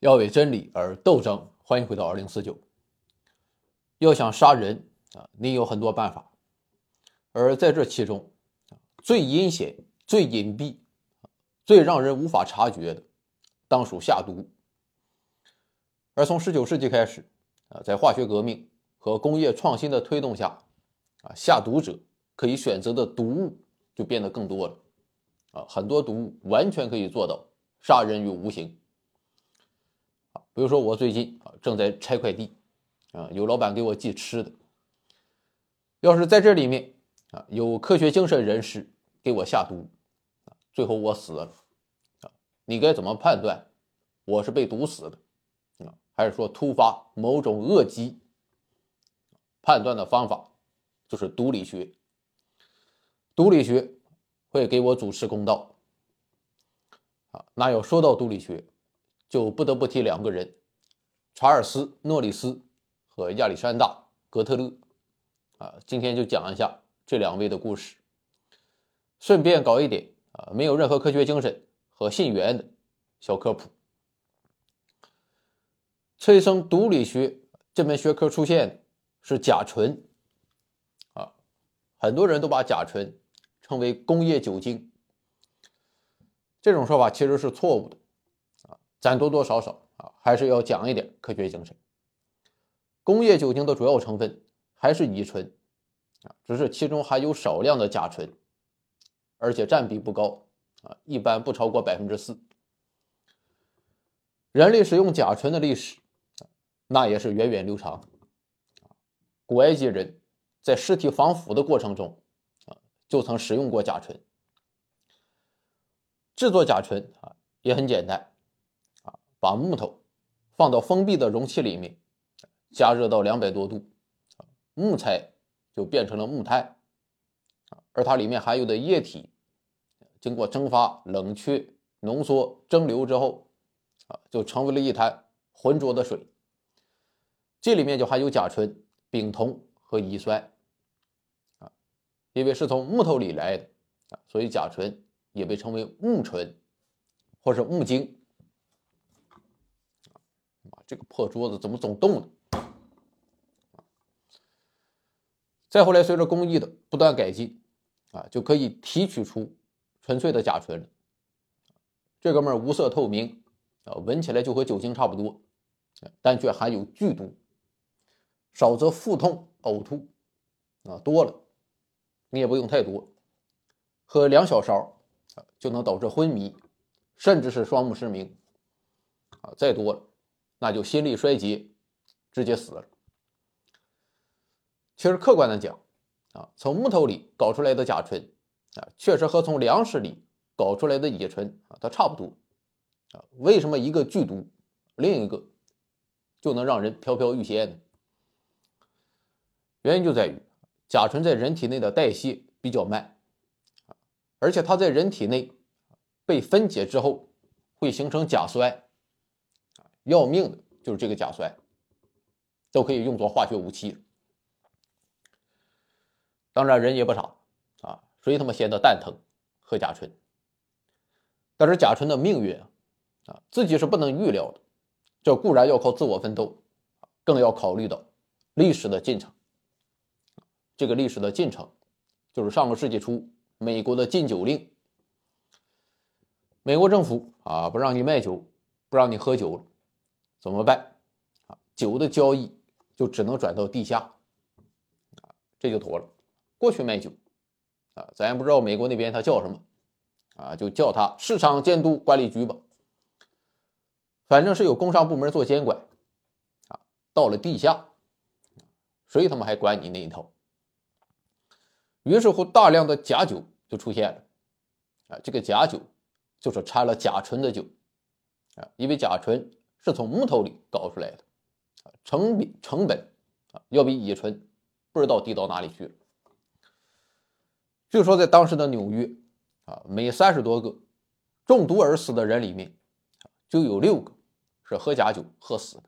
要为真理而斗争。欢迎回到二零四九。要想杀人啊，你有很多办法，而在这其中，最阴险、最隐蔽、最让人无法察觉的，当属下毒。而从十九世纪开始啊，在化学革命和工业创新的推动下，啊，下毒者可以选择的毒物就变得更多了。啊，很多毒物完全可以做到杀人于无形。比如说我最近啊正在拆快递，啊有老板给我寄吃的，要是在这里面啊有科学精神人士给我下毒，啊最后我死了，啊你该怎么判断我是被毒死的，啊还是说突发某种恶疾？判断的方法就是毒理学，毒理学会给我主持公道，啊那要说到毒理学。就不得不提两个人，查尔斯·诺里斯和亚历山大·格特勒。啊，今天就讲一下这两位的故事，顺便搞一点啊没有任何科学精神和信源的小科普。催生毒理学这门学科出现是甲醇，啊，很多人都把甲醇称为工业酒精，这种说法其实是错误的。咱多多少少啊，还是要讲一点科学精神。工业酒精的主要成分还是乙醇啊，只是其中含有少量的甲醇，而且占比不高啊，一般不超过百分之四。人类使用甲醇的历史那也是源远流长。古埃及人在尸体防腐的过程中啊，就曾使用过甲醇。制作甲醇啊，也很简单。把木头放到封闭的容器里面，加热到两百多度，木材就变成了木炭，而它里面含有的液体，经过蒸发、冷却、浓缩、蒸馏之后，啊，就成为了一滩浑浊的水。这里面就含有甲醇、丙酮和乙酸，啊，因为是从木头里来的，啊，所以甲醇也被称为木醇，或是木精。这个破桌子怎么总动呢？再后来，随着工艺的不断改进，啊，就可以提取出纯粹的甲醇了。这哥们儿无色透明，啊，闻起来就和酒精差不多，但却含有剧毒，少则腹痛、呕吐，啊，多了你也不用太多，喝两小勺啊就能导致昏迷，甚至是双目失明，啊，再多了。那就心力衰竭，直接死了。其实客观的讲，啊，从木头里搞出来的甲醇，啊，确实和从粮食里搞出来的乙醇啊，它差不多。啊，为什么一个剧毒，另一个就能让人飘飘欲仙呢？原因就在于甲醇在人体内的代谢比较慢，而且它在人体内被分解之后会形成甲酸。要命的就是这个甲酸，都可以用作化学武器。当然人也不傻啊，谁他妈闲得蛋疼喝甲醇？但是甲醇的命运啊，啊自己是不能预料的，这固然要靠自我奋斗，更要考虑到历史的进程。这个历史的进程，就是上个世纪初美国的禁酒令。美国政府啊不让你卖酒，不让你喝酒了。怎么办？啊，酒的交易就只能转到地下，啊，这就妥了。过去卖酒，啊，咱也不知道美国那边它叫什么，啊，就叫它市场监督管理局吧。反正是有工商部门做监管，啊，到了地下，谁他妈还管你那一套？于是乎，大量的假酒就出现了，啊，这个假酒就是掺了甲醇的酒，啊，因为甲醇。是从木头里搞出来的，成比成本啊，要比乙醇不知道低到哪里去了。据说在当时的纽约啊，每三十多个中毒而死的人里面，就有六个是喝假酒喝死的。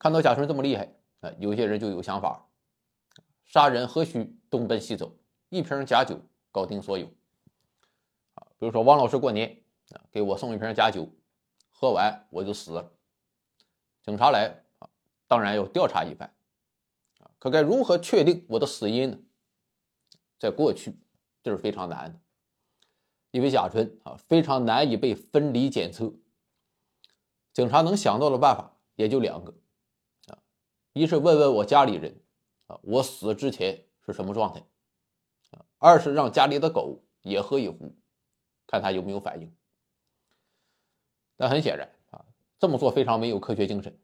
看到甲醇这么厉害啊，有些人就有想法：杀人何须东奔西走，一瓶假酒搞定所有。啊，比如说王老师过年啊，给我送一瓶假酒。喝完我就死了。警察来啊，当然要调查一番啊，可该如何确定我的死因呢？在过去，这是非常难的，因为甲醇啊非常难以被分离检测。警察能想到的办法也就两个啊，一是问问我家里人啊，我死之前是什么状态啊；二是让家里的狗也喝一壶，看他有没有反应。但很显然啊，这么做非常没有科学精神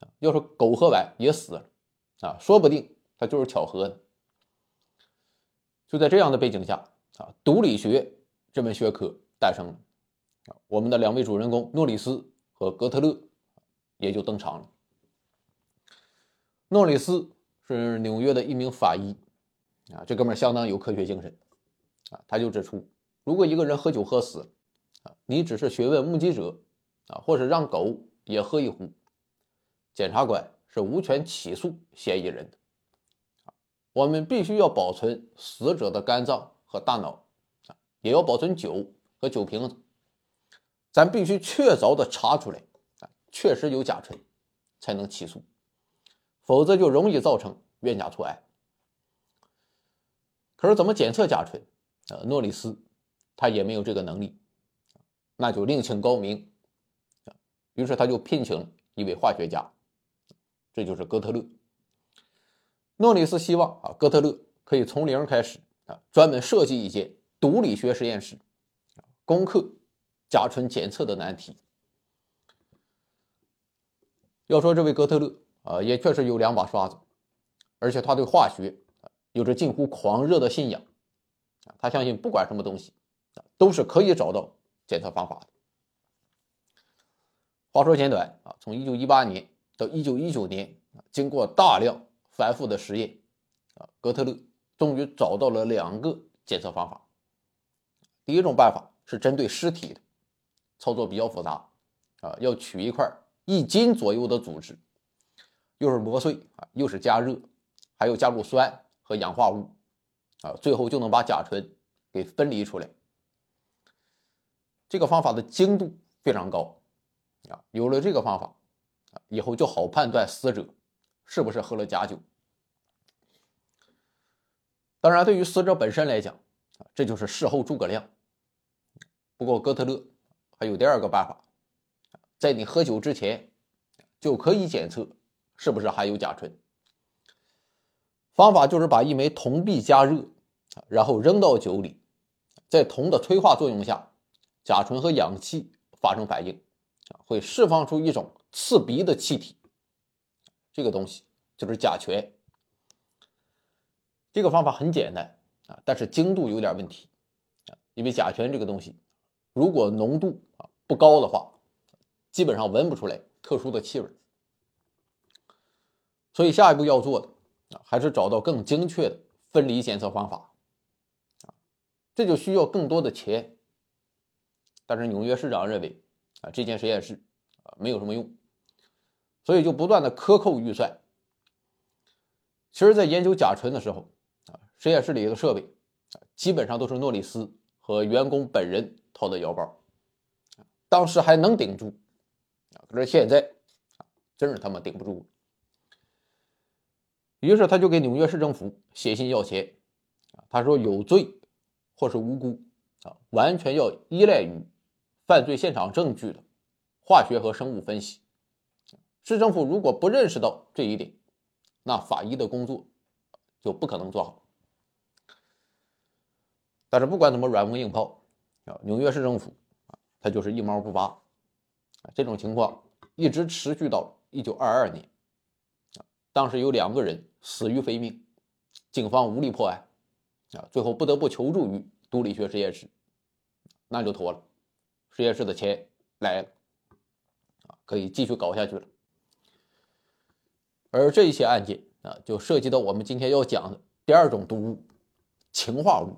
啊！要是狗喝完也死了啊，说不定它就是巧合的。就在这样的背景下啊，毒理学这门学科诞生了啊，我们的两位主人公诺里斯和格特勒也就登场了。诺里斯是纽约的一名法医啊，这哥们相当有科学精神啊，他就指出，如果一个人喝酒喝死啊，你只是询问目击者。啊，或者让狗也喝一壶，检察官是无权起诉嫌疑人的。我们必须要保存死者的肝脏和大脑，啊，也要保存酒和酒瓶子。咱必须确凿的查出来，啊，确实有甲醇，才能起诉，否则就容易造成冤假错案。可是怎么检测甲醇？啊，诺里斯他也没有这个能力，那就另请高明。于是他就聘请了一位化学家，这就是哥特勒。诺里斯希望啊，哥特勒可以从零开始啊，专门设计一间毒理学实验室，攻克甲醇检测的难题。要说这位哥特勒啊，也确实有两把刷子，而且他对化学有着近乎狂热的信仰他相信不管什么东西都是可以找到检测方法的。话说简短啊，从一九一八年到一九一九年啊经过大量反复的实验啊，哥特勒终于找到了两个检测方法。第一种办法是针对尸体的，操作比较复杂啊，要取一块一斤左右的组织，又是磨碎啊，又是加热，还有加入酸和氧化物啊，最后就能把甲醇给分离出来。这个方法的精度非常高。啊，有了这个方法，以后就好判断死者是不是喝了假酒。当然，对于死者本身来讲，啊，这就是事后诸葛亮。不过，哥特勒还有第二个办法，在你喝酒之前就可以检测是不是含有甲醇。方法就是把一枚铜币加热，然后扔到酒里，在铜的催化作用下，甲醇和氧气发生反应。会释放出一种刺鼻的气体，这个东西就是甲醛。这个方法很简单啊，但是精度有点问题啊，因为甲醛这个东西，如果浓度啊不高的话，基本上闻不出来特殊的气味。所以下一步要做的啊，还是找到更精确的分离检测方法啊，这就需要更多的钱。但是纽约市长认为。啊，这间实验室啊没有什么用，所以就不断的克扣预算。其实，在研究甲醇的时候啊，实验室里的设备啊基本上都是诺里斯和员工本人掏的腰包，当时还能顶住啊，可是现在啊真是他妈顶不住了。于是他就给纽约市政府写信要钱，他说有罪或是无辜啊，完全要依赖于。犯罪现场证据的化学和生物分析，市政府如果不认识到这一点，那法医的工作就不可能做好。但是不管怎么软磨硬泡啊，纽约市政府啊，他就是一毛不拔。这种情况一直持续到一九二二年，当时有两个人死于非命，警方无力破案啊，最后不得不求助于毒理学实验室，那就妥了。实验室的钱来了，啊，可以继续搞下去了。而这一些案件啊，就涉及到我们今天要讲的第二种毒物——氰化物。